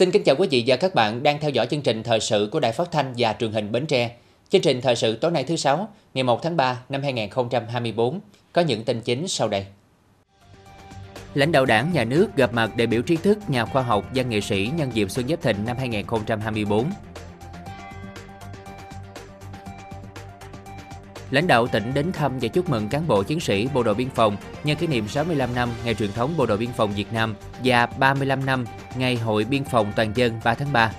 Xin kính chào quý vị và các bạn đang theo dõi chương trình thời sự của Đài Phát thanh và Truyền hình Bến Tre. Chương trình thời sự tối nay thứ sáu, ngày 1 tháng 3 năm 2024 có những tin chính sau đây. Lãnh đạo đảng, nhà nước gặp mặt đại biểu trí thức, nhà khoa học, văn nghệ sĩ nhân dịp Xuân Giáp Thịnh năm 2024. Lãnh đạo tỉnh đến thăm và chúc mừng cán bộ chiến sĩ Bộ đội Biên phòng nhân kỷ niệm 65 năm ngày truyền thống Bộ đội Biên phòng Việt Nam và 35 năm ngày Hội Biên phòng Toàn dân 3 tháng 3.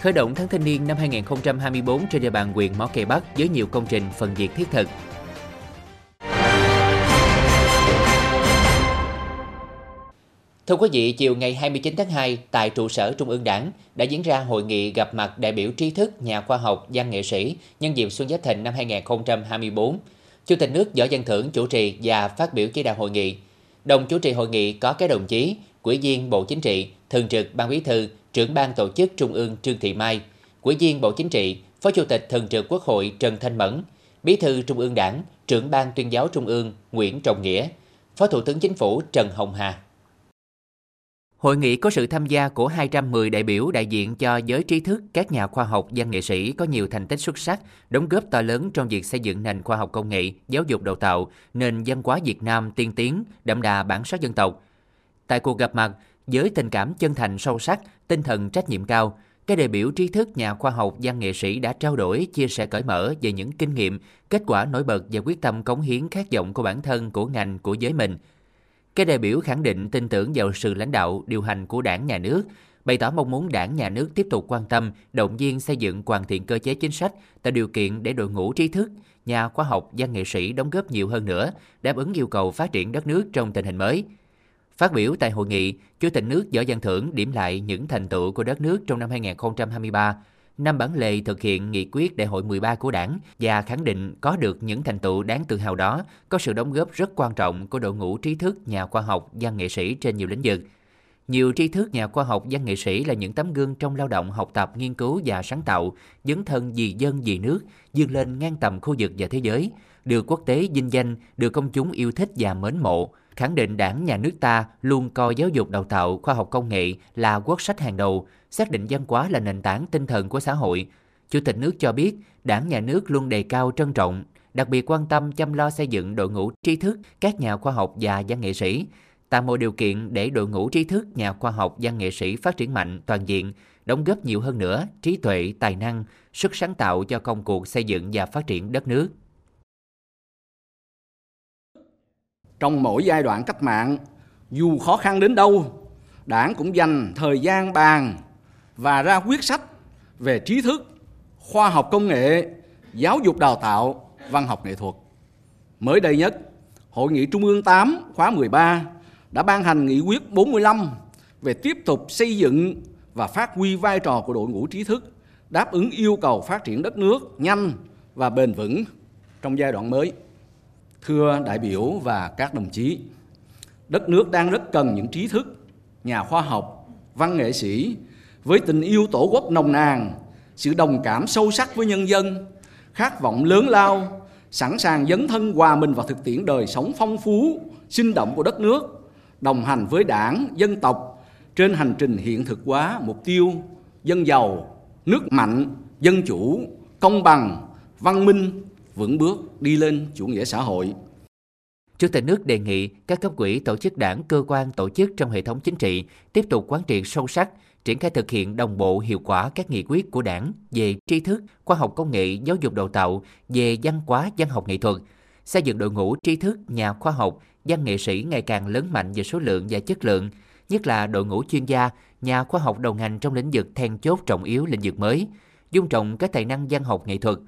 Khởi động tháng thanh niên năm 2024 trên địa bàn huyện Mỏ Cày Bắc với nhiều công trình phần việc thiết thực, Thưa quý vị, chiều ngày 29 tháng 2, tại trụ sở Trung ương Đảng đã diễn ra hội nghị gặp mặt đại biểu trí thức, nhà khoa học, văn nghệ sĩ nhân dịp Xuân Giáp Thìn năm 2024. Chủ tịch nước Võ Văn Thưởng chủ trì và phát biểu chỉ đạo hội nghị. Đồng chủ trì hội nghị có các đồng chí, quỹ viên Bộ Chính trị, Thường trực Ban Bí thư, trưởng ban tổ chức Trung ương Trương Thị Mai, quỹ viên Bộ Chính trị, Phó Chủ tịch Thường trực Quốc hội Trần Thanh Mẫn, Bí thư Trung ương Đảng, trưởng ban tuyên giáo Trung ương Nguyễn Trọng Nghĩa, Phó Thủ tướng Chính phủ Trần Hồng Hà. Hội nghị có sự tham gia của 210 đại biểu đại diện cho giới trí thức, các nhà khoa học, văn nghệ sĩ có nhiều thành tích xuất sắc, đóng góp to lớn trong việc xây dựng nền khoa học công nghệ, giáo dục đào tạo, nền văn hóa Việt Nam tiên tiến, đậm đà bản sắc dân tộc. Tại cuộc gặp mặt, với tình cảm chân thành sâu sắc, tinh thần trách nhiệm cao, các đại biểu trí thức, nhà khoa học, văn nghệ sĩ đã trao đổi, chia sẻ cởi mở về những kinh nghiệm, kết quả nổi bật và quyết tâm cống hiến khát vọng của bản thân, của ngành, của giới mình – các đại biểu khẳng định tin tưởng vào sự lãnh đạo, điều hành của đảng nhà nước, bày tỏ mong muốn đảng nhà nước tiếp tục quan tâm, động viên xây dựng hoàn thiện cơ chế chính sách, tạo điều kiện để đội ngũ trí thức, nhà khoa học, văn nghệ sĩ đóng góp nhiều hơn nữa, đáp ứng yêu cầu phát triển đất nước trong tình hình mới. Phát biểu tại hội nghị, Chủ tịch nước Võ Văn Thưởng điểm lại những thành tựu của đất nước trong năm 2023, năm bản lề thực hiện nghị quyết đại hội 13 của đảng và khẳng định có được những thành tựu đáng tự hào đó có sự đóng góp rất quan trọng của đội ngũ trí thức, nhà khoa học, văn nghệ sĩ trên nhiều lĩnh vực. Nhiều tri thức nhà khoa học văn nghệ sĩ là những tấm gương trong lao động học tập, nghiên cứu và sáng tạo, dấn thân vì dân vì nước, vươn lên ngang tầm khu vực và thế giới, được quốc tế vinh danh, được công chúng yêu thích và mến mộ, khẳng định đảng nhà nước ta luôn coi giáo dục đào tạo, khoa học công nghệ là quốc sách hàng đầu, xác định văn hóa là nền tảng tinh thần của xã hội. Chủ tịch nước cho biết, đảng nhà nước luôn đề cao trân trọng, đặc biệt quan tâm chăm lo xây dựng đội ngũ trí thức, các nhà khoa học và văn nghệ sĩ, tạo mọi điều kiện để đội ngũ trí thức, nhà khoa học, văn nghệ sĩ phát triển mạnh, toàn diện, đóng góp nhiều hơn nữa trí tuệ, tài năng, sức sáng tạo cho công cuộc xây dựng và phát triển đất nước. Trong mỗi giai đoạn cách mạng, dù khó khăn đến đâu, Đảng cũng dành thời gian bàn và ra quyết sách về trí thức, khoa học công nghệ, giáo dục đào tạo, văn học nghệ thuật. Mới đây nhất, Hội nghị Trung ương 8 khóa 13 đã ban hành nghị quyết 45 về tiếp tục xây dựng và phát huy vai trò của đội ngũ trí thức đáp ứng yêu cầu phát triển đất nước nhanh và bền vững trong giai đoạn mới. Thưa đại biểu và các đồng chí, đất nước đang rất cần những trí thức, nhà khoa học, văn nghệ sĩ với tình yêu tổ quốc nồng nàn, sự đồng cảm sâu sắc với nhân dân, khát vọng lớn lao, sẵn sàng dấn thân hòa mình vào thực tiễn đời sống phong phú, sinh động của đất nước, đồng hành với đảng, dân tộc trên hành trình hiện thực hóa mục tiêu dân giàu, nước mạnh, dân chủ, công bằng, văn minh, vững bước đi lên chủ nghĩa xã hội. Chủ tịch nước đề nghị các cấp quỹ tổ chức đảng, cơ quan, tổ chức trong hệ thống chính trị tiếp tục quán triệt sâu sắc, triển khai thực hiện đồng bộ hiệu quả các nghị quyết của đảng về tri thức, khoa học công nghệ, giáo dục đào tạo, về văn hóa, văn học nghệ thuật, xây dựng đội ngũ tri thức, nhà khoa học, văn nghệ sĩ ngày càng lớn mạnh về số lượng và chất lượng, nhất là đội ngũ chuyên gia, nhà khoa học đầu ngành trong lĩnh vực then chốt trọng yếu lĩnh vực mới, dung trọng các tài năng văn học nghệ thuật,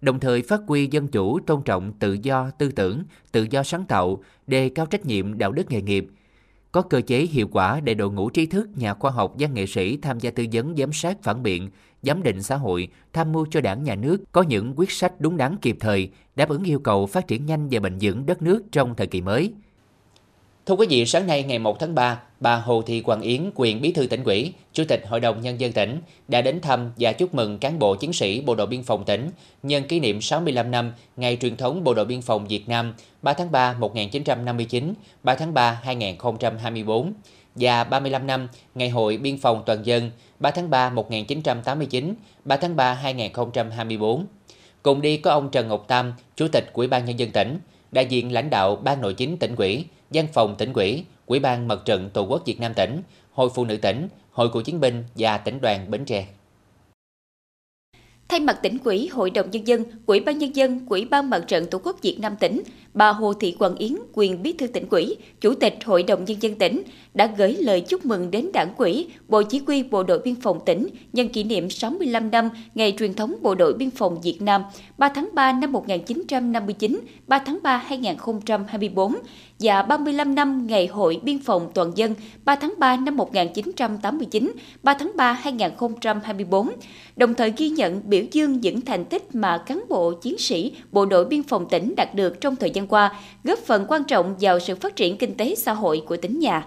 đồng thời phát huy dân chủ, tôn trọng tự do tư tưởng, tự do sáng tạo, đề cao trách nhiệm đạo đức nghề nghiệp, có cơ chế hiệu quả để đội ngũ trí thức, nhà khoa học, văn nghệ sĩ tham gia tư vấn giám sát phản biện, giám định xã hội, tham mưu cho đảng nhà nước có những quyết sách đúng đắn kịp thời, đáp ứng yêu cầu phát triển nhanh và bền vững đất nước trong thời kỳ mới. Thưa quý vị, sáng nay ngày 1 tháng 3, bà Hồ Thị Quang Yến, quyền bí thư tỉnh ủy, Chủ tịch Hội đồng Nhân dân tỉnh, đã đến thăm và chúc mừng cán bộ chiến sĩ Bộ đội Biên phòng tỉnh nhân kỷ niệm 65 năm Ngày truyền thống Bộ đội Biên phòng Việt Nam 3 tháng 3 1959, 3 tháng 3 2024 và 35 năm Ngày hội Biên phòng Toàn dân 3 tháng 3 1989, 3 tháng 3 2024. Cùng đi có ông Trần Ngọc Tam, Chủ tịch Ủy ban Nhân dân tỉnh, đại diện lãnh đạo Ban Nội chính tỉnh ủy, Văn phòng tỉnh ủy, Ủy ban Mặt trận Tổ quốc Việt Nam tỉnh, Hội Phụ nữ tỉnh, Hội Cựu chiến binh và tỉnh đoàn Bến Tre. Thay mặt tỉnh ủy, Hội đồng nhân dân, Ủy ban nhân dân, Ủy ban Mặt trận Tổ quốc Việt Nam tỉnh, bà Hồ Thị Quận Yến, quyền bí thư tỉnh ủy, Chủ tịch Hội đồng nhân dân tỉnh đã gửi lời chúc mừng đến Đảng ủy, Bộ Chỉ huy Bộ đội Biên phòng tỉnh nhân kỷ niệm 65 năm Ngày truyền thống Bộ đội Biên phòng Việt Nam 3 tháng 3 năm 1959, 3 tháng 3 2024 và 35 năm Ngày Hội Biên phòng Toàn dân 3 tháng 3 năm 1989, 3 tháng 3 2024, đồng thời ghi nhận biểu dương những thành tích mà cán bộ chiến sĩ Bộ đội Biên phòng tỉnh đạt được trong thời gian qua, góp phần quan trọng vào sự phát triển kinh tế xã hội của tỉnh nhà.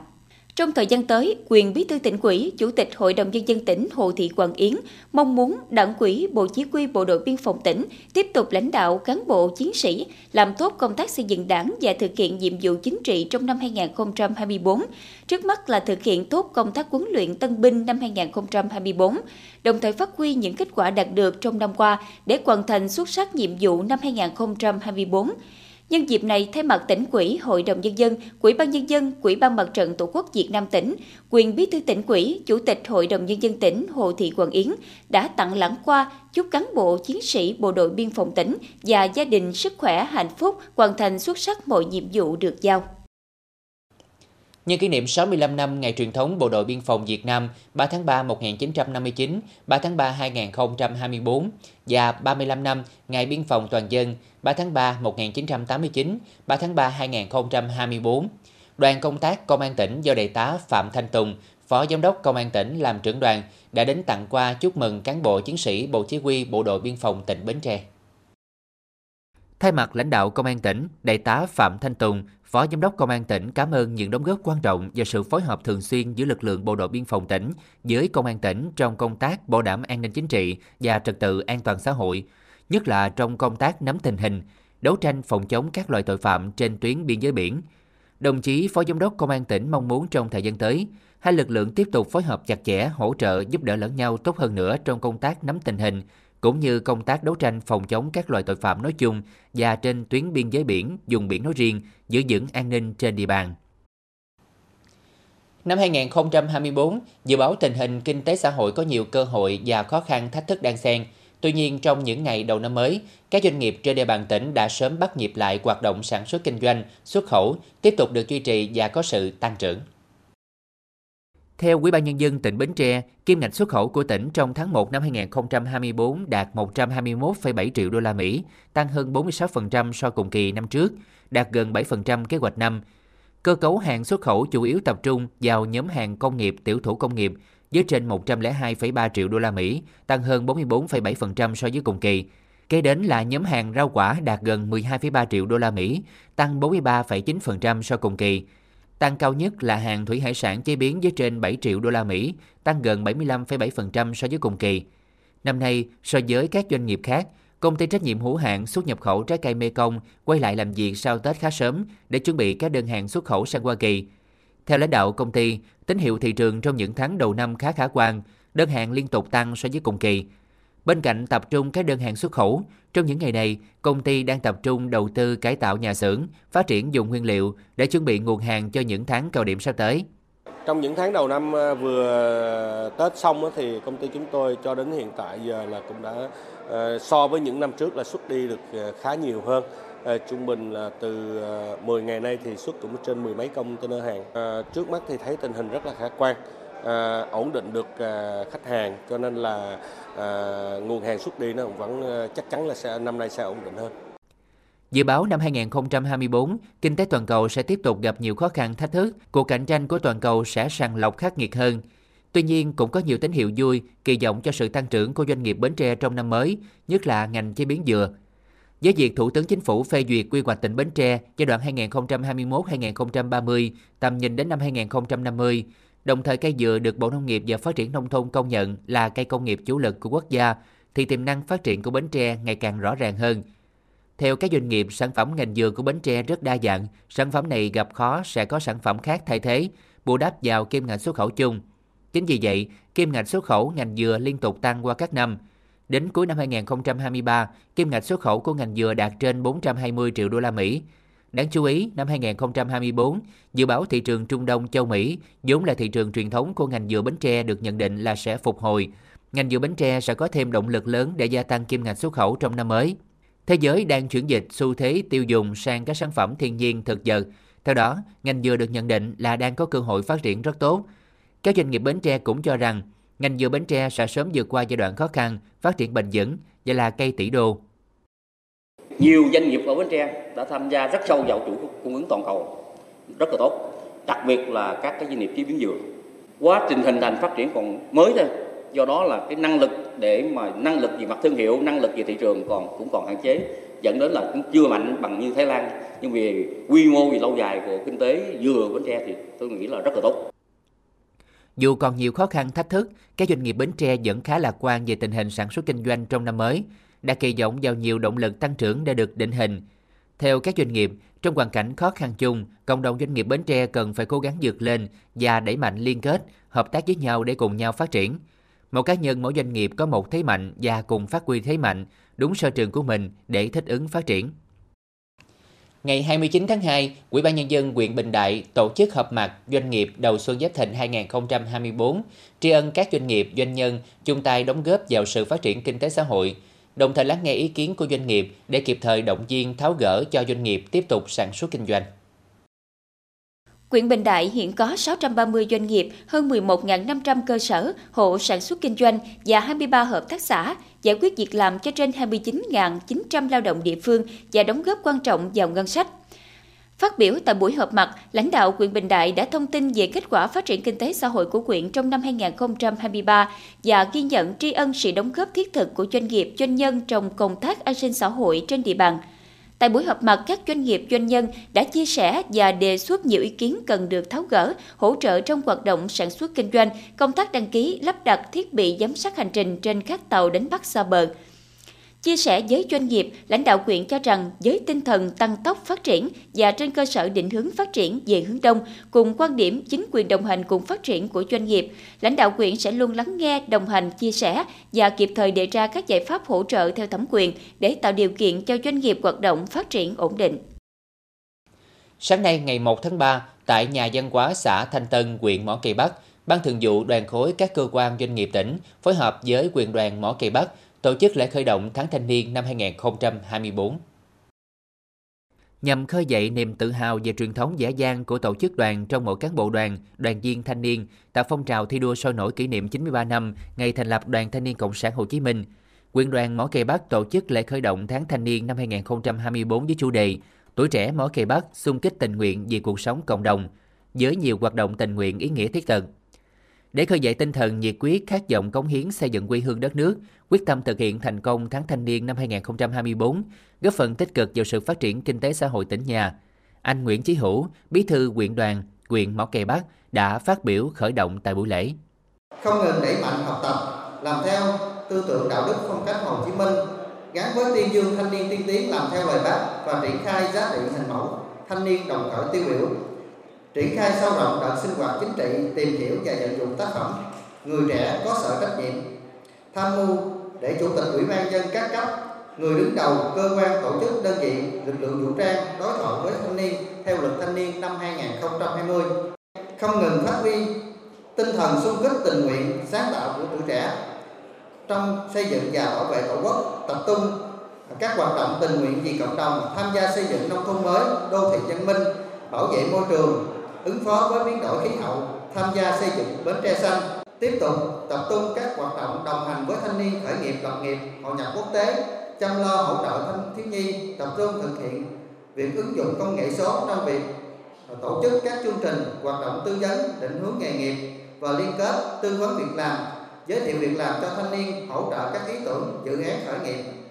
Trong thời gian tới, quyền bí thư tỉnh ủy, Chủ tịch Hội đồng Nhân dân tỉnh Hồ Thị Quang Yến mong muốn Đảng ủy Bộ Chỉ huy Bộ đội Biên phòng tỉnh tiếp tục lãnh đạo cán bộ chiến sĩ làm tốt công tác xây dựng đảng và thực hiện nhiệm vụ chính trị trong năm 2024. Trước mắt là thực hiện tốt công tác huấn luyện tân binh năm 2024, đồng thời phát huy những kết quả đạt được trong năm qua để hoàn thành xuất sắc nhiệm vụ năm 2024 Nhân dịp này, thay mặt tỉnh ủy, Hội đồng Nhân dân, Quỹ ban Nhân dân, Quỹ ban Mặt trận Tổ quốc Việt Nam tỉnh, quyền bí thư tỉnh ủy, Chủ tịch Hội đồng Nhân dân tỉnh Hồ Thị Quận Yến đã tặng lãng qua chúc cán bộ chiến sĩ Bộ đội Biên phòng tỉnh và gia đình sức khỏe, hạnh phúc, hoàn thành xuất sắc mọi nhiệm vụ được giao. Nhân kỷ niệm 65 năm ngày truyền thống Bộ đội Biên phòng Việt Nam 3 tháng 3 1959, 3 tháng 3 2024 và 35 năm Ngày Biên phòng Toàn dân 3 tháng 3 1989, 3 tháng 3 2024. Đoàn công tác Công an tỉnh do Đại tá Phạm Thanh Tùng, Phó Giám đốc Công an tỉnh làm trưởng đoàn đã đến tặng quà chúc mừng cán bộ chiến sĩ Bộ Chỉ huy Bộ đội Biên phòng tỉnh Bến Tre. Thay mặt lãnh đạo Công an tỉnh, Đại tá Phạm Thanh Tùng, Phó Giám đốc Công an tỉnh cảm ơn những đóng góp quan trọng và sự phối hợp thường xuyên giữa lực lượng bộ đội biên phòng tỉnh với Công an tỉnh trong công tác bảo đảm an ninh chính trị và trật tự an toàn xã hội, nhất là trong công tác nắm tình hình, đấu tranh phòng chống các loại tội phạm trên tuyến biên giới biển. Đồng chí Phó Giám đốc Công an tỉnh mong muốn trong thời gian tới, hai lực lượng tiếp tục phối hợp chặt chẽ, hỗ trợ giúp đỡ lẫn nhau tốt hơn nữa trong công tác nắm tình hình, cũng như công tác đấu tranh phòng chống các loại tội phạm nói chung và trên tuyến biên giới biển, dùng biển nói riêng, giữ vững an ninh trên địa bàn. Năm 2024, dự báo tình hình kinh tế xã hội có nhiều cơ hội và khó khăn thách thức đang xen. Tuy nhiên, trong những ngày đầu năm mới, các doanh nghiệp trên địa bàn tỉnh đã sớm bắt nhịp lại hoạt động sản xuất kinh doanh, xuất khẩu, tiếp tục được duy trì và có sự tăng trưởng. Theo Ủy ban nhân dân tỉnh Bến Tre, kim ngạch xuất khẩu của tỉnh trong tháng 1 năm 2024 đạt 121,7 triệu đô la Mỹ, tăng hơn 46% so cùng kỳ năm trước, đạt gần 7% kế hoạch năm. Cơ cấu hàng xuất khẩu chủ yếu tập trung vào nhóm hàng công nghiệp, tiểu thủ công nghiệp với trên 102,3 triệu đô la Mỹ, tăng hơn 44,7% so với cùng kỳ. Kế đến là nhóm hàng rau quả đạt gần 12,3 triệu đô la Mỹ, tăng 43,9% so cùng kỳ. Tăng cao nhất là hàng thủy hải sản chế biến với trên 7 triệu đô la Mỹ, tăng gần 75,7% so với cùng kỳ. Năm nay, so với các doanh nghiệp khác, công ty trách nhiệm hữu hạn xuất nhập khẩu trái cây Mekong quay lại làm việc sau Tết khá sớm để chuẩn bị các đơn hàng xuất khẩu sang Hoa Kỳ. Theo lãnh đạo công ty, tín hiệu thị trường trong những tháng đầu năm khá khả quan, đơn hàng liên tục tăng so với cùng kỳ. Bên cạnh tập trung các đơn hàng xuất khẩu, trong những ngày này, công ty đang tập trung đầu tư cải tạo nhà xưởng, phát triển dùng nguyên liệu để chuẩn bị nguồn hàng cho những tháng cao điểm sắp tới. Trong những tháng đầu năm ờ, vừa Tết xong thì công ty chúng tôi cho đến hiện tại giờ là cũng đã ờ, so với những năm trước là xuất đi được ờ, khá nhiều hơn. Trung bình là từ 10 ngày nay thì xuất cũng trên mười mấy container hàng. Trước mắt thì thấy tình hình rất là khả quan à, ổn định được à, khách hàng cho nên là à, nguồn hàng xuất đi nó vẫn à, chắc chắn là sẽ năm nay sẽ ổn định hơn. Dự báo năm 2024, kinh tế toàn cầu sẽ tiếp tục gặp nhiều khó khăn thách thức, cuộc cạnh tranh của toàn cầu sẽ sàng lọc khắc nghiệt hơn. Tuy nhiên, cũng có nhiều tín hiệu vui, kỳ vọng cho sự tăng trưởng của doanh nghiệp Bến Tre trong năm mới, nhất là ngành chế biến dừa. Với việc Thủ tướng Chính phủ phê duyệt quy hoạch tỉnh Bến Tre giai đoạn 2021-2030, tầm nhìn đến năm 2050, đồng thời cây dừa được Bộ Nông nghiệp và Phát triển Nông thôn công nhận là cây công nghiệp chủ lực của quốc gia, thì tiềm năng phát triển của Bến Tre ngày càng rõ ràng hơn. Theo các doanh nghiệp, sản phẩm ngành dừa của Bến Tre rất đa dạng, sản phẩm này gặp khó sẽ có sản phẩm khác thay thế, bù đắp vào kim ngạch xuất khẩu chung. Chính vì vậy, kim ngạch xuất khẩu ngành dừa liên tục tăng qua các năm. Đến cuối năm 2023, kim ngạch xuất khẩu của ngành dừa đạt trên 420 triệu đô la Mỹ. Đáng chú ý, năm 2024, dự báo thị trường Trung Đông châu Mỹ, vốn là thị trường truyền thống của ngành dừa Bến Tre được nhận định là sẽ phục hồi. Ngành dừa Bến Tre sẽ có thêm động lực lớn để gia tăng kim ngạch xuất khẩu trong năm mới. Thế giới đang chuyển dịch xu thế tiêu dùng sang các sản phẩm thiên nhiên thực vật. Theo đó, ngành dừa được nhận định là đang có cơ hội phát triển rất tốt. Các doanh nghiệp Bến Tre cũng cho rằng ngành dừa Bến Tre sẽ sớm vượt qua giai đoạn khó khăn, phát triển bền vững và là cây tỷ đô. Nhiều doanh nghiệp ở Bến Tre đã tham gia rất sâu vào chuỗi cung ứng toàn cầu, rất là tốt. Đặc biệt là các cái doanh nghiệp chế biến dừa. Quá trình hình thành phát triển còn mới thôi. Do đó là cái năng lực để mà năng lực về mặt thương hiệu, năng lực về thị trường còn cũng còn hạn chế dẫn đến là cũng chưa mạnh bằng như Thái Lan nhưng vì quy mô về lâu dài của kinh tế dừa Bến Tre thì tôi nghĩ là rất là tốt. Dù còn nhiều khó khăn thách thức, các doanh nghiệp Bến Tre vẫn khá lạc quan về tình hình sản xuất kinh doanh trong năm mới, đã kỳ vọng vào nhiều động lực tăng trưởng đã được định hình. Theo các doanh nghiệp, trong hoàn cảnh khó khăn chung, cộng đồng doanh nghiệp Bến Tre cần phải cố gắng vượt lên và đẩy mạnh liên kết, hợp tác với nhau để cùng nhau phát triển. Mỗi cá nhân, mỗi doanh nghiệp có một thế mạnh và cùng phát huy thế mạnh, đúng sở trường của mình để thích ứng phát triển. Ngày 29 tháng 2, Ủy ban Nhân dân huyện Bình Đại tổ chức họp mặt doanh nghiệp đầu xuân Giáp Thịnh 2024, tri ân các doanh nghiệp, doanh nhân chung tay đóng góp vào sự phát triển kinh tế xã hội, đồng thời lắng nghe ý kiến của doanh nghiệp để kịp thời động viên tháo gỡ cho doanh nghiệp tiếp tục sản xuất kinh doanh. Quyện Bình Đại hiện có 630 doanh nghiệp, hơn 11.500 cơ sở, hộ sản xuất kinh doanh và 23 hợp tác xã, giải quyết việc làm cho trên 29.900 lao động địa phương và đóng góp quan trọng vào ngân sách. Phát biểu tại buổi họp mặt, lãnh đạo huyện Bình Đại đã thông tin về kết quả phát triển kinh tế xã hội của huyện trong năm 2023 và ghi nhận tri ân sự đóng góp thiết thực của doanh nghiệp, doanh nhân trong công tác an sinh xã hội trên địa bàn – Tại buổi họp mặt, các doanh nghiệp doanh nhân đã chia sẻ và đề xuất nhiều ý kiến cần được tháo gỡ, hỗ trợ trong hoạt động sản xuất kinh doanh, công tác đăng ký, lắp đặt thiết bị giám sát hành trình trên các tàu đánh bắt xa bờ. Chia sẻ với doanh nghiệp, lãnh đạo quyện cho rằng với tinh thần tăng tốc phát triển và trên cơ sở định hướng phát triển về hướng đông cùng quan điểm chính quyền đồng hành cùng phát triển của doanh nghiệp, lãnh đạo quyện sẽ luôn lắng nghe, đồng hành, chia sẻ và kịp thời đề ra các giải pháp hỗ trợ theo thẩm quyền để tạo điều kiện cho doanh nghiệp hoạt động phát triển ổn định. Sáng nay ngày 1 tháng 3, tại nhà văn hóa xã Thanh Tân, huyện Mỏ Cây Bắc, Ban Thường vụ Đoàn khối các cơ quan doanh nghiệp tỉnh phối hợp với quyền đoàn Mỏ Cây Bắc tổ chức lễ khởi động tháng thanh niên năm 2024. Nhằm khơi dậy niềm tự hào về truyền thống dễ dàng của tổ chức đoàn trong mỗi cán bộ đoàn, đoàn viên thanh niên, tạo phong trào thi đua sôi nổi kỷ niệm 93 năm ngày thành lập Đoàn Thanh niên Cộng sản Hồ Chí Minh, Quyện đoàn Mỏ Cây Bắc tổ chức lễ khởi động tháng thanh niên năm 2024 với chủ đề Tuổi trẻ Mỏ Cây Bắc xung kích tình nguyện vì cuộc sống cộng đồng, với nhiều hoạt động tình nguyện ý nghĩa thiết thực để khơi dậy tinh thần nhiệt quyết khát vọng cống hiến xây dựng quê hương đất nước, quyết tâm thực hiện thành công tháng thanh niên năm 2024, góp phần tích cực vào sự phát triển kinh tế xã hội tỉnh nhà. Anh Nguyễn Chí Hữu, bí thư huyện đoàn, huyện Mỏ Cày Bắc đã phát biểu khởi động tại buổi lễ. Không ngừng đẩy mạnh học tập, làm theo tư tưởng đạo đức phong cách Hồ Chí Minh, gắn với tuyên dương thanh niên tiên tiến làm theo lời bác và triển khai giá trị hình mẫu thanh niên đồng khởi tiêu biểu triển khai sâu rộng đợt sinh hoạt chính trị, tìm hiểu và vận dụng tác phẩm người trẻ có sở trách nhiệm. Tham mưu để chủ tịch ủy ban dân các cấp, người đứng đầu, cơ quan, tổ chức, đơn vị, lực lượng vũ trang đối thoại với thanh niên theo luật thanh niên năm 2020 không ngừng phát huy tinh thần xung kích tình nguyện, sáng tạo của tuổi trẻ trong xây dựng và bảo vệ tổ quốc, tập trung các hoạt động tình nguyện vì cộng đồng, tham gia xây dựng nông thôn mới, đô thị văn minh, bảo vệ môi trường ứng phó với biến đổi khí hậu, tham gia xây dựng bến tre xanh, tiếp tục tập trung các hoạt động đồng hành với thanh niên khởi nghiệp lập nghiệp, hội nhập quốc tế, chăm lo hỗ trợ thanh thiếu nhi, tập trung thực hiện việc ứng dụng công nghệ số trong việc tổ chức các chương trình hoạt động tư vấn định hướng nghề nghiệp và liên kết tư vấn việc làm giới thiệu việc làm cho thanh niên hỗ trợ các ý tưởng dự án khởi nghiệp.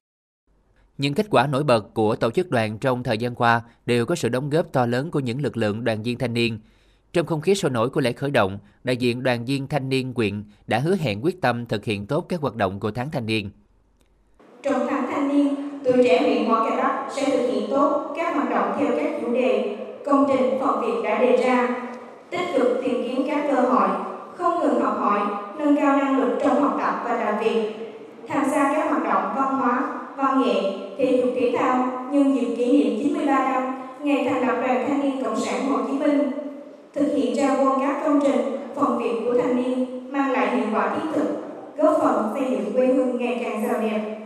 Những kết quả nổi bật của tổ chức đoàn trong thời gian qua đều có sự đóng góp to lớn của những lực lượng đoàn viên thanh niên. Trong không khí sôi nổi của lễ khởi động, đại diện đoàn viên thanh niên quyện đã hứa hẹn quyết tâm thực hiện tốt các hoạt động của tháng thanh niên. Trong tháng thanh niên, tuổi trẻ huyện Mỏ Cà Bắc sẽ thực hiện tốt các hoạt động theo các chủ đề, công trình phòng việc đã đề ra, tích cực tìm kiếm các cơ hội, không ngừng học hỏi, nâng cao năng lực trong học tập và làm việc, tham gia các hoạt động văn hóa, văn nghệ, thể dục thể thao nhân dịp kỷ niệm 93 năm ngày thành lập Đoàn Thanh niên Cộng sản Hồ Chí Minh, thực hiện ra quân các công trình, phần việc của thanh niên mang lại hiệu quả thiết thực, góp phần xây dựng quê hương ngày càng giàu đẹp.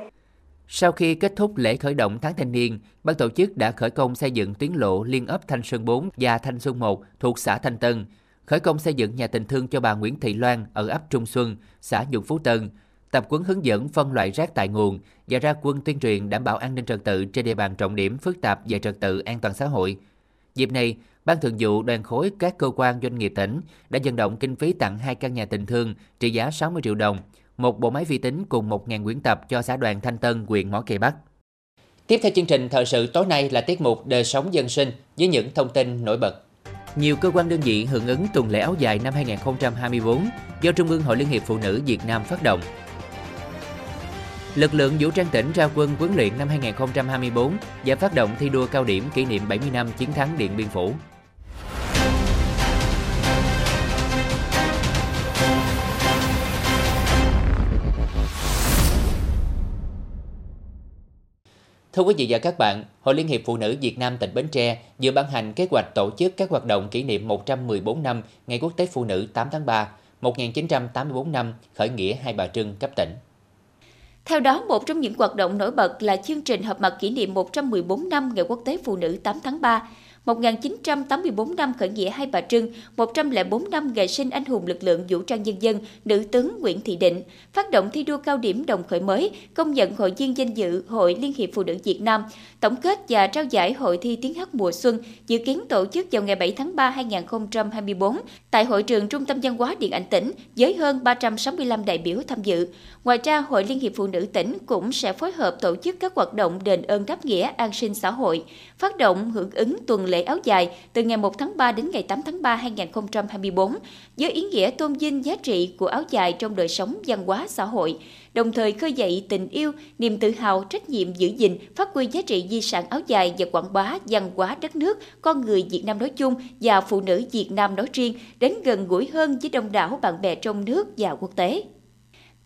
Sau khi kết thúc lễ khởi động tháng thanh niên, ban tổ chức đã khởi công xây dựng tuyến lộ liên ấp Thanh Sơn 4 và Thanh Xuân 1 thuộc xã Thanh Tân, khởi công xây dựng nhà tình thương cho bà Nguyễn Thị Loan ở ấp Trung Xuân, xã Nhuận Phú Tân, tập quấn hướng dẫn phân loại rác tại nguồn và ra quân tuyên truyền đảm bảo an ninh trật tự trên địa bàn trọng điểm phức tạp về trật tự an toàn xã hội. Dịp này, Ban Thường vụ Đoàn khối các cơ quan doanh nghiệp tỉnh đã vận động kinh phí tặng hai căn nhà tình thương trị giá 60 triệu đồng, một bộ máy vi tính cùng 1.000 quyển tập cho xã đoàn Thanh Tân, huyện Mỏ Cày Bắc. Tiếp theo chương trình thời sự tối nay là tiết mục đời sống dân sinh với những thông tin nổi bật. Nhiều cơ quan đơn vị hưởng ứng tuần lễ áo dài năm 2024 do Trung ương Hội Liên hiệp Phụ nữ Việt Nam phát động. Lực lượng vũ trang tỉnh ra quân huấn luyện năm 2024 và phát động thi đua cao điểm kỷ niệm 70 năm chiến thắng Điện Biên Phủ. Thưa quý vị và các bạn, Hội Liên hiệp Phụ nữ Việt Nam tỉnh Bến Tre vừa ban hành kế hoạch tổ chức các hoạt động kỷ niệm 114 năm Ngày Quốc tế Phụ nữ 8 tháng 3, 1984 năm khởi nghĩa Hai Bà Trưng cấp tỉnh. Theo đó, một trong những hoạt động nổi bật là chương trình họp mặt kỷ niệm 114 năm Ngày Quốc tế Phụ nữ 8 tháng 3, 1984 năm khởi nghĩa Hai Bà Trưng, 104 năm ngày sinh anh hùng lực lượng vũ trang nhân dân, nữ tướng Nguyễn Thị Định, phát động thi đua cao điểm đồng khởi mới, công nhận hội viên danh dự Hội Liên hiệp Phụ nữ Việt Nam, tổng kết và trao giải hội thi tiếng hát mùa xuân dự kiến tổ chức vào ngày 7 tháng 3 2024 tại hội trường Trung tâm văn hóa Điện ảnh tỉnh với hơn 365 đại biểu tham dự. Ngoài ra, Hội Liên hiệp Phụ nữ tỉnh cũng sẽ phối hợp tổ chức các hoạt động đền ơn đáp nghĩa an sinh xã hội, phát động hưởng ứng tuần lễ áo dài từ ngày 1 tháng 3 đến ngày 8 tháng 3 2024 với ý nghĩa tôn vinh giá trị của áo dài trong đời sống văn hóa xã hội, đồng thời khơi dậy tình yêu, niềm tự hào, trách nhiệm giữ gìn, phát huy giá trị di sản áo dài và quảng bá văn hóa đất nước, con người Việt Nam nói chung và phụ nữ Việt Nam nói riêng đến gần gũi hơn với đông đảo bạn bè trong nước và quốc tế.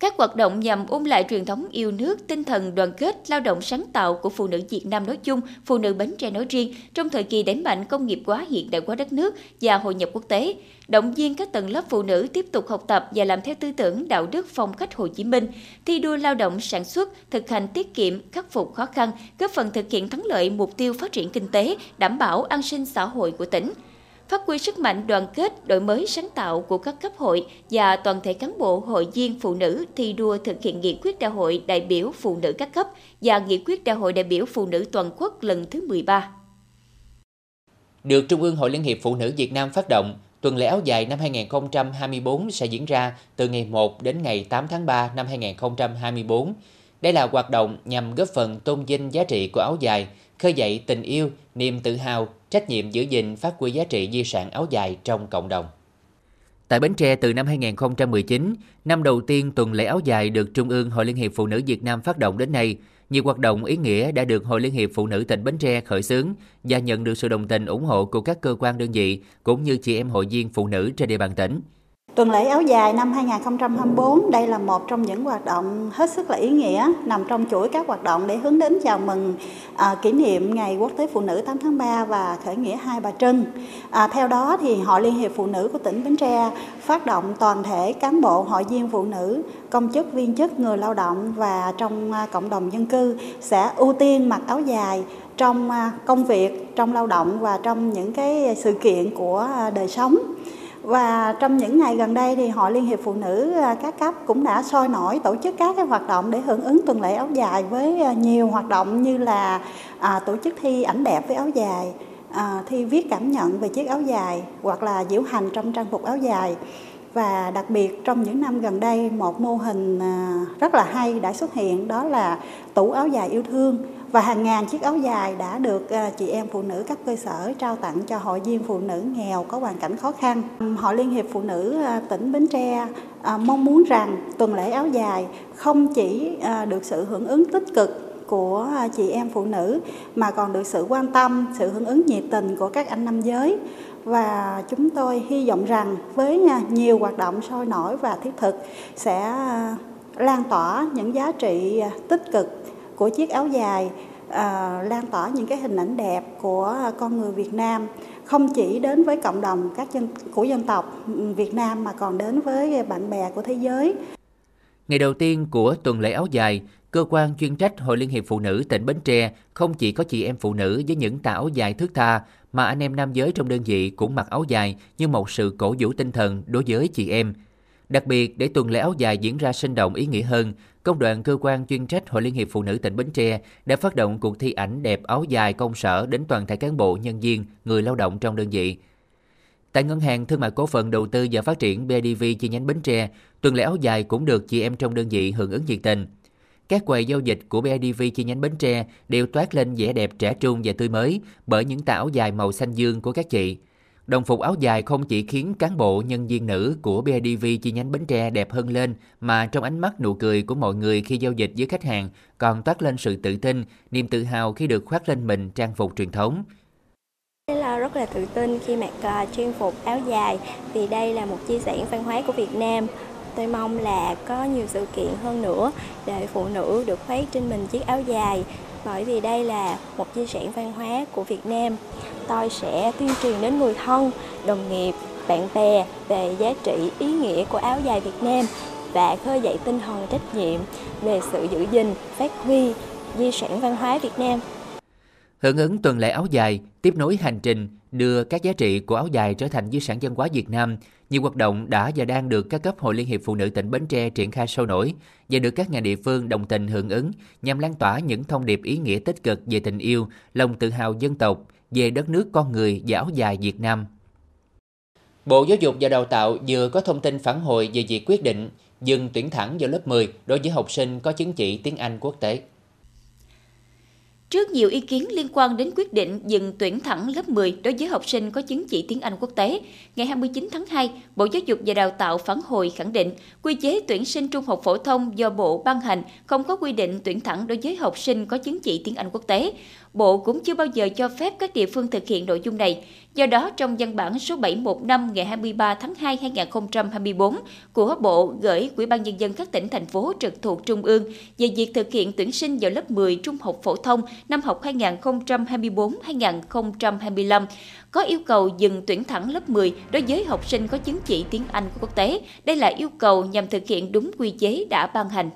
Các hoạt động nhằm ôn lại truyền thống yêu nước, tinh thần đoàn kết, lao động sáng tạo của phụ nữ Việt Nam nói chung, phụ nữ Bến Tre nói riêng trong thời kỳ đẩy mạnh công nghiệp hóa hiện đại hóa đất nước và hội nhập quốc tế, động viên các tầng lớp phụ nữ tiếp tục học tập và làm theo tư tưởng đạo đức phong cách Hồ Chí Minh, thi đua lao động sản xuất, thực hành tiết kiệm, khắc phục khó khăn, góp phần thực hiện thắng lợi mục tiêu phát triển kinh tế, đảm bảo an sinh xã hội của tỉnh phát huy sức mạnh đoàn kết, đổi mới sáng tạo của các cấp hội và toàn thể cán bộ hội viên phụ nữ thi đua thực hiện nghị quyết đại hội đại biểu phụ nữ các cấp và nghị quyết đại hội đại biểu phụ nữ toàn quốc lần thứ 13. Được Trung ương Hội Liên hiệp Phụ nữ Việt Nam phát động, tuần lễ áo dài năm 2024 sẽ diễn ra từ ngày 1 đến ngày 8 tháng 3 năm 2024. Đây là hoạt động nhằm góp phần tôn vinh giá trị của áo dài, khơi dậy tình yêu, niềm tự hào, trách nhiệm giữ gìn phát huy giá trị di sản áo dài trong cộng đồng. Tại Bến Tre từ năm 2019, năm đầu tiên tuần lễ áo dài được Trung ương Hội Liên hiệp Phụ nữ Việt Nam phát động đến nay, nhiều hoạt động ý nghĩa đã được Hội Liên hiệp Phụ nữ tỉnh Bến Tre khởi xướng và nhận được sự đồng tình ủng hộ của các cơ quan đơn vị cũng như chị em hội viên phụ nữ trên địa bàn tỉnh. Tuần lễ áo dài năm 2024 đây là một trong những hoạt động hết sức là ý nghĩa nằm trong chuỗi các hoạt động để hướng đến chào mừng à, kỷ niệm Ngày Quốc tế Phụ nữ 8 tháng 3 và khởi nghĩa Hai Bà Trưng. À, theo đó thì Hội Liên hiệp Phụ nữ của tỉnh Bến Tre phát động toàn thể cán bộ hội viên phụ nữ, công chức, viên chức, người lao động và trong à, cộng đồng dân cư sẽ ưu tiên mặc áo dài trong à, công việc, trong lao động và trong những cái sự kiện của à, đời sống. Và trong những ngày gần đây thì Hội Liên hiệp Phụ nữ à, các cấp cũng đã sôi nổi tổ chức các cái hoạt động để hưởng ứng tuần lễ áo dài với à, nhiều hoạt động như là à, tổ chức thi ảnh đẹp với áo dài, à, thi viết cảm nhận về chiếc áo dài hoặc là diễu hành trong trang phục áo dài. Và đặc biệt trong những năm gần đây một mô hình à, rất là hay đã xuất hiện đó là tủ áo dài yêu thương và hàng ngàn chiếc áo dài đã được ờ, chị em phụ nữ các cơ sở trao tặng cho hội viên phụ nữ nghèo có hoàn cảnh khó khăn. Hội Liên hiệp Phụ nữ ờ, tỉnh Bến Tre ờ, mong muốn rằng tuần lễ áo dài không chỉ được sự hưởng ứng tích cực của chị em phụ nữ mà còn được sự quan tâm, sự hưởng ứng nhiệt tình của các anh nam giới và chúng tôi hy vọng rằng với nhiều hoạt động sôi nổi và thiết thực sẽ lan tỏa những giá trị tích cực của chiếc áo dài à, lan tỏa những cái hình ảnh đẹp của con người Việt Nam không chỉ đến với cộng đồng các dân của dân tộc Việt Nam mà còn đến với bạn bè của thế giới. Ngày đầu tiên của tuần lễ áo dài, cơ quan chuyên trách Hội Liên hiệp Phụ nữ tỉnh Bến Tre không chỉ có chị em phụ nữ với những tà áo dài thước tha, mà anh em nam giới trong đơn vị cũng mặc áo dài như một sự cổ vũ tinh thần đối với chị em. Đặc biệt, để tuần lễ áo dài diễn ra sinh động ý nghĩa hơn, Công đoàn cơ quan chuyên trách Hội Liên hiệp Phụ nữ tỉnh Bến Tre đã phát động cuộc thi ảnh đẹp áo dài công sở đến toàn thể cán bộ, nhân viên, người lao động trong đơn vị. Tại Ngân hàng Thương mại Cổ phần Đầu tư và Phát triển BDV chi nhánh Bến Tre, tuần lễ áo dài cũng được chị em trong đơn vị hưởng ứng nhiệt tình. Các quầy giao dịch của BIDV chi nhánh Bến Tre đều toát lên vẻ đẹp trẻ trung và tươi mới bởi những tà áo dài màu xanh dương của các chị. Đồng phục áo dài không chỉ khiến cán bộ nhân viên nữ của BIDV chi nhánh Bến Tre đẹp hơn lên, mà trong ánh mắt nụ cười của mọi người khi giao dịch với khách hàng còn toát lên sự tự tin, niềm tự hào khi được khoác lên mình trang phục truyền thống. Là rất là tự tin khi mặc à, trang phục áo dài vì đây là một chia sẻ văn hóa của Việt Nam. Tôi mong là có nhiều sự kiện hơn nữa để phụ nữ được khoác trên mình chiếc áo dài bởi vì đây là một di sản văn hóa của Việt Nam. Tôi sẽ tuyên truyền đến người thân, đồng nghiệp, bạn bè về giá trị ý nghĩa của áo dài Việt Nam và khơi dậy tinh thần trách nhiệm về sự giữ gìn, phát huy di sản văn hóa Việt Nam. Hưởng ứng tuần lễ áo dài, tiếp nối hành trình đưa các giá trị của áo dài trở thành di sản văn hóa Việt Nam, nhiều hoạt động đã và đang được các cấp Hội Liên hiệp Phụ nữ tỉnh Bến Tre triển khai sôi nổi và được các nhà địa phương đồng tình hưởng ứng nhằm lan tỏa những thông điệp ý nghĩa tích cực về tình yêu, lòng tự hào dân tộc, về đất nước con người và áo dài Việt Nam. Bộ Giáo dục và Đào tạo vừa có thông tin phản hồi về việc quyết định dừng tuyển thẳng vào lớp 10 đối với học sinh có chứng chỉ tiếng Anh quốc tế. Trước nhiều ý kiến liên quan đến quyết định dừng tuyển thẳng lớp 10 đối với học sinh có chứng chỉ tiếng Anh quốc tế, ngày 29 tháng 2, Bộ Giáo dục và Đào tạo phản hồi khẳng định quy chế tuyển sinh trung học phổ thông do Bộ ban hành không có quy định tuyển thẳng đối với học sinh có chứng chỉ tiếng Anh quốc tế. Bộ cũng chưa bao giờ cho phép các địa phương thực hiện nội dung này. Do đó, trong văn bản số 715 ngày 23 tháng 2 2024 của Bộ gửi Ủy ban Nhân dân các tỉnh, thành phố trực thuộc Trung ương về việc thực hiện tuyển sinh vào lớp 10 trung học phổ thông năm học 2024-2025, có yêu cầu dừng tuyển thẳng lớp 10 đối với học sinh có chứng chỉ tiếng Anh quốc tế. Đây là yêu cầu nhằm thực hiện đúng quy chế đã ban hành.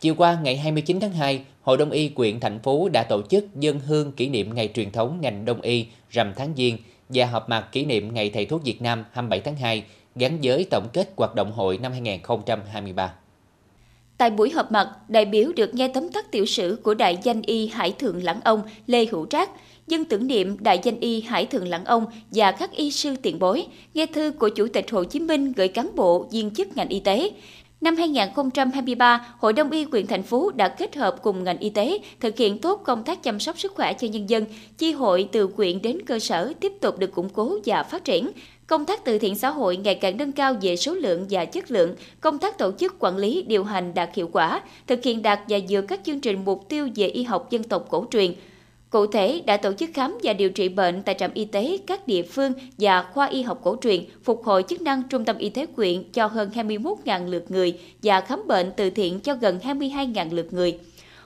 Chiều qua ngày 29 tháng 2, Hội Đông y quyện thành phố đã tổ chức dân hương kỷ niệm ngày truyền thống ngành Đông y rằm tháng Giêng và họp mặt kỷ niệm Ngày Thầy thuốc Việt Nam 27 tháng 2 gắn với tổng kết hoạt động hội năm 2023. Tại buổi họp mặt, đại biểu được nghe tấm tắt tiểu sử của đại danh y Hải Thượng Lãng Ông Lê Hữu Trác, dân tưởng niệm đại danh y Hải Thượng Lãng Ông và các y sư tiền bối, nghe thư của Chủ tịch Hồ Chí Minh gửi cán bộ, viên chức ngành y tế, Năm 2023, Hội Đông y huyện thành phố đã kết hợp cùng ngành y tế thực hiện tốt công tác chăm sóc sức khỏe cho nhân dân. Chi hội từ quyện đến cơ sở tiếp tục được củng cố và phát triển. Công tác từ thiện xã hội ngày càng nâng cao về số lượng và chất lượng, công tác tổ chức quản lý điều hành đạt hiệu quả, thực hiện đạt và dựa các chương trình mục tiêu về y học dân tộc cổ truyền, Cụ thể, đã tổ chức khám và điều trị bệnh tại trạm y tế các địa phương và khoa y học cổ truyền, phục hồi chức năng trung tâm y tế quyện cho hơn 21.000 lượt người và khám bệnh từ thiện cho gần 22.000 lượt người.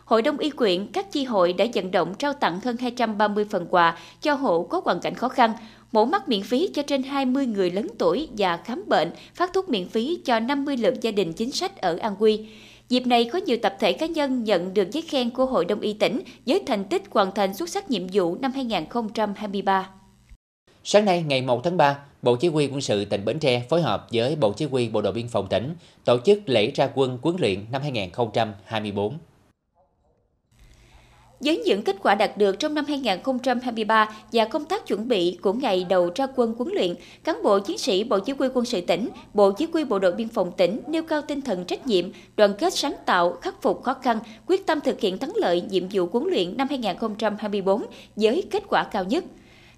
Hội đồng y quyện, các chi hội đã vận động trao tặng hơn 230 phần quà cho hộ có hoàn cảnh khó khăn, mổ mắt miễn phí cho trên 20 người lớn tuổi và khám bệnh, phát thuốc miễn phí cho 50 lượt gia đình chính sách ở An Quy. Dịp này có nhiều tập thể cá nhân nhận được giấy khen của Hội đồng y tỉnh với thành tích hoàn thành xuất sắc nhiệm vụ năm 2023. Sáng nay ngày 1 tháng 3, Bộ Chỉ huy quân sự tỉnh Bến Tre phối hợp với Bộ Chỉ huy Bộ đội Biên phòng tỉnh tổ chức lễ ra quân huấn luyện năm 2024. Với những kết quả đạt được trong năm 2023 và công tác chuẩn bị của ngày đầu ra quân huấn luyện, cán bộ chiến sĩ Bộ Chỉ huy quân sự tỉnh, Bộ Chỉ huy Bộ đội Biên phòng tỉnh nêu cao tinh thần trách nhiệm, đoàn kết sáng tạo, khắc phục khó khăn, quyết tâm thực hiện thắng lợi nhiệm vụ huấn luyện năm 2024 với kết quả cao nhất.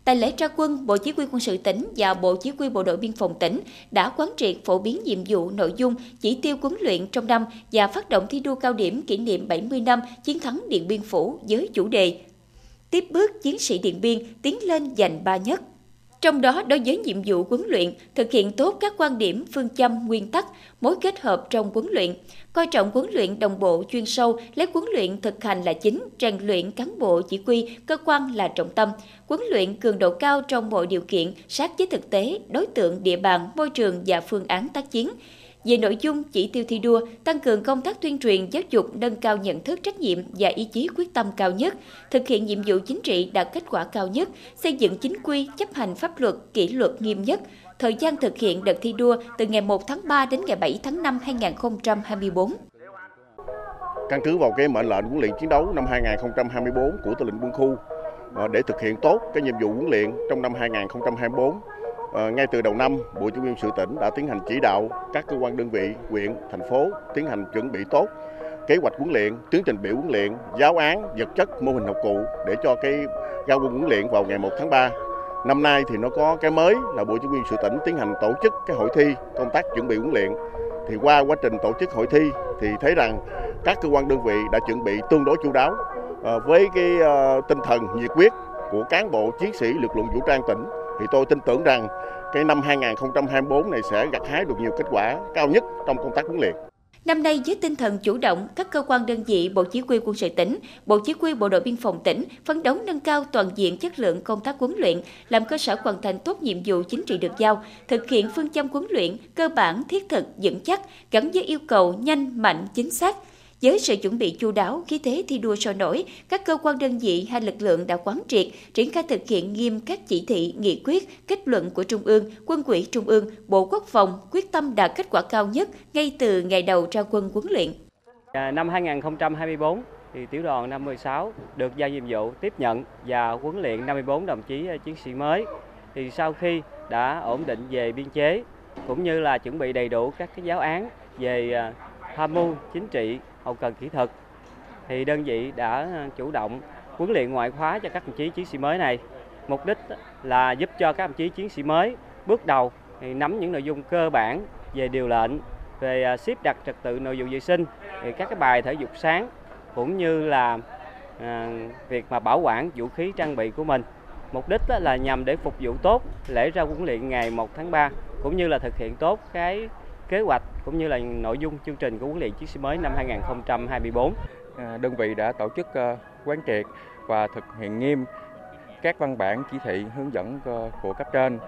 Tại lễ ra quân, Bộ Chỉ huy quân sự tỉnh và Bộ Chỉ huy Bộ đội Biên phòng tỉnh đã quán triệt phổ biến nhiệm vụ nội dung, chỉ tiêu huấn luyện trong năm và phát động thi đua cao điểm kỷ niệm 70 năm chiến thắng Điện Biên Phủ với chủ đề Tiếp bước chiến sĩ Điện Biên tiến lên giành ba nhất. Trong đó, đối với nhiệm vụ huấn luyện, thực hiện tốt các quan điểm, phương châm, nguyên tắc, mối kết hợp trong huấn luyện, coi trọng huấn luyện đồng bộ chuyên sâu, lấy huấn luyện thực hành là chính, rèn luyện cán bộ chỉ huy, cơ quan là trọng tâm, huấn luyện cường độ cao trong mọi điều kiện, sát với thực tế, đối tượng, địa bàn, môi trường và phương án tác chiến. Về nội dung chỉ tiêu thi đua, tăng cường công tác tuyên truyền giáo dục nâng cao nhận thức trách nhiệm và ý chí quyết tâm cao nhất, thực hiện nhiệm vụ chính trị đạt kết quả cao nhất, xây dựng chính quy, chấp hành pháp luật, kỷ luật nghiêm nhất, thời gian thực hiện đợt thi đua từ ngày 1 tháng 3 đến ngày 7 tháng 5 2024. Căn cứ vào cái mệnh lệnh huấn luyện chiến đấu năm 2024 của Tư lệnh Quân khu ờ, để thực hiện tốt cái nhiệm vụ huấn luyện trong năm 2024 Ờ, ngay từ đầu năm, Bộ Chỉ huy sự tỉnh đã tiến hành chỉ đạo các cơ quan đơn vị, huyện, thành phố tiến hành chuẩn bị tốt kế hoạch huấn luyện, tiến trình biểu huấn luyện, giáo án, vật chất, mô hình học cụ để cho cái ra quân huấn luyện vào ngày 1 tháng 3. Năm nay thì nó có cái mới là Bộ Chỉ huy sự tỉnh tiến hành tổ chức cái hội thi công tác chuẩn bị huấn luyện. Thì qua quá trình tổ chức hội thi thì thấy rằng các cơ quan đơn vị đã chuẩn bị tương đối chu đáo ờ, với cái ờ, tinh thần nhiệt huyết của cán bộ chiến sĩ lực lượng vũ trang tỉnh thì tôi tin tưởng rằng cái năm 2024 này sẽ gặt hái được nhiều kết quả cao nhất trong công tác huấn luyện. Năm nay với tinh thần chủ động, các cơ quan đơn vị Bộ Chỉ huy quân sự tỉnh, Bộ Chỉ huy Bộ đội Biên phòng tỉnh phấn đấu nâng cao toàn diện chất lượng công tác huấn luyện, làm cơ sở hoàn thành tốt nhiệm vụ chính trị được giao, thực hiện phương châm huấn luyện cơ bản thiết thực vững chắc gắn với yêu cầu nhanh, mạnh, chính xác, với sự chuẩn bị chu đáo, khí thế thi đua sôi nổi, các cơ quan đơn vị hay lực lượng đã quán triệt, triển khai thực hiện nghiêm các chỉ thị, nghị quyết, kết luận của Trung ương, Quân ủy Trung ương, Bộ Quốc phòng quyết tâm đạt kết quả cao nhất ngay từ ngày đầu ra quân huấn luyện. À, năm 2024 thì tiểu đoàn 56 được giao nhiệm vụ tiếp nhận và huấn luyện 54 đồng chí à, chiến sĩ mới. Thì sau khi đã ổn định về biên chế cũng như là chuẩn bị đầy đủ các cái giáo án về à, tham mưu chính trị hậu cần kỹ thuật thì đơn vị đã ờ, chủ động huấn luyện ngoại khóa cho các đồng chí chiến sĩ mới này. Mục đích là giúp cho các đồng chí chiến sĩ mới bước đầu thì nắm những nội dung cơ bản về điều lệnh, về ờ, xếp đặt trật tự nội vụ vệ sinh, thì các cái bài thể dục sáng cũng như là à, việc mà bảo quản vũ khí trang bị của mình. Mục đích là nhằm để phục vụ tốt lễ ra huấn luyện ngày 1 tháng 3 cũng như là thực hiện tốt cái kế hoạch cũng như là nội dung chương trình của huấn luyện chiến sĩ mới năm 2024. À, đơn vị đã tổ chức ờ, quán triệt và thực hiện nghiêm các văn bản chỉ thị hướng dẫn ờ, của cấp trên.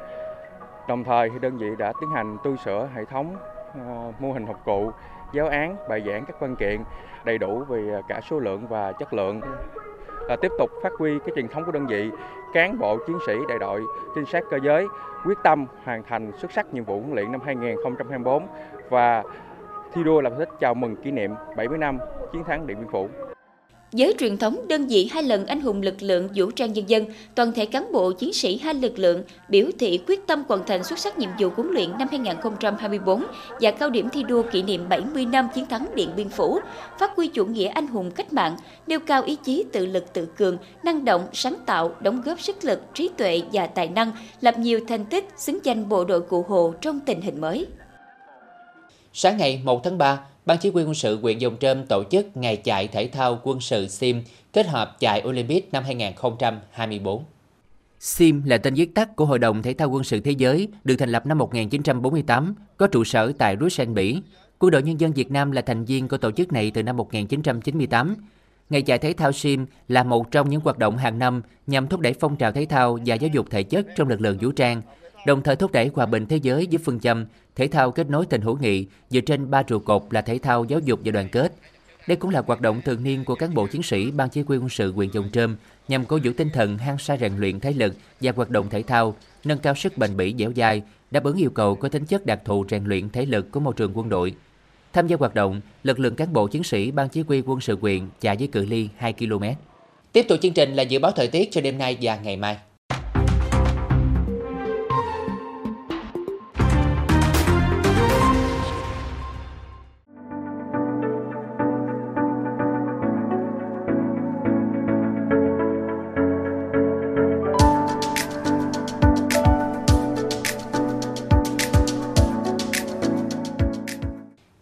Đồng thời đơn vị đã tiến hành tu sửa hệ thống ờ, mô hình học cụ, giáo án, bài giảng các văn kiện đầy đủ về cả số lượng và chất lượng là tiếp tục phát huy cái truyền thống của đơn vị, cán bộ chiến sĩ đại đội, trinh sát cơ giới, quyết tâm hoàn thành xuất sắc nhiệm vụ huấn luyện năm 2024 và thi đua làm thích chào mừng kỷ niệm 70 năm chiến thắng Điện Biên Phủ. Với truyền thống đơn vị hai lần anh hùng lực lượng vũ trang nhân dân, toàn thể cán bộ chiến sĩ hai lực lượng biểu thị quyết tâm hoàn thành xuất sắc nhiệm vụ huấn luyện năm 2024 và cao điểm thi đua kỷ niệm 70 năm chiến thắng Điện Biên Phủ, phát huy chủ nghĩa anh hùng cách mạng, nêu cao ý chí tự lực tự cường, năng động, sáng tạo, đóng góp sức lực, trí tuệ và tài năng, lập nhiều thành tích xứng danh bộ đội cụ Hồ trong tình hình mới. Sáng ngày 1 tháng 3, Ban Chỉ huy quân sự huyện Dòng Trơm tổ chức ngày chạy thể thao quân sự SIM kết hợp chạy Olympic năm 2024. SIM là tên viết tắt của Hội đồng Thể thao Quân sự Thế giới, được thành lập năm 1948, có trụ sở tại Bruxelles, Bỉ. Quân đội Nhân dân Việt Nam là thành viên của tổ chức này từ năm 1998. Ngày chạy thể thao SIM là một trong những hoạt động hàng năm nhằm thúc đẩy phong trào thể thao và giáo dục thể chất trong lực lượng vũ trang, đồng thời thúc đẩy hòa bình thế giới với phương châm thể thao kết nối tình hữu nghị dựa trên ba trụ cột là thể thao, giáo dục và đoàn kết. Đây cũng là hoạt động thường niên của cán bộ chiến sĩ Ban Chỉ huy quân sự huyện Dòng Trơm nhằm cố vũ tinh thần hăng say rèn luyện thể lực và hoạt động thể thao, nâng cao sức bền bỉ dẻo dai, đáp ứng yêu cầu có tính chất đặc thù rèn luyện thể lực của môi trường quân đội. Tham gia hoạt động, lực lượng cán bộ chiến sĩ Ban Chỉ huy quân sự huyện chạy với cự ly 2 km. Tiếp tục chương trình là dự báo thời tiết cho đêm nay và ngày mai.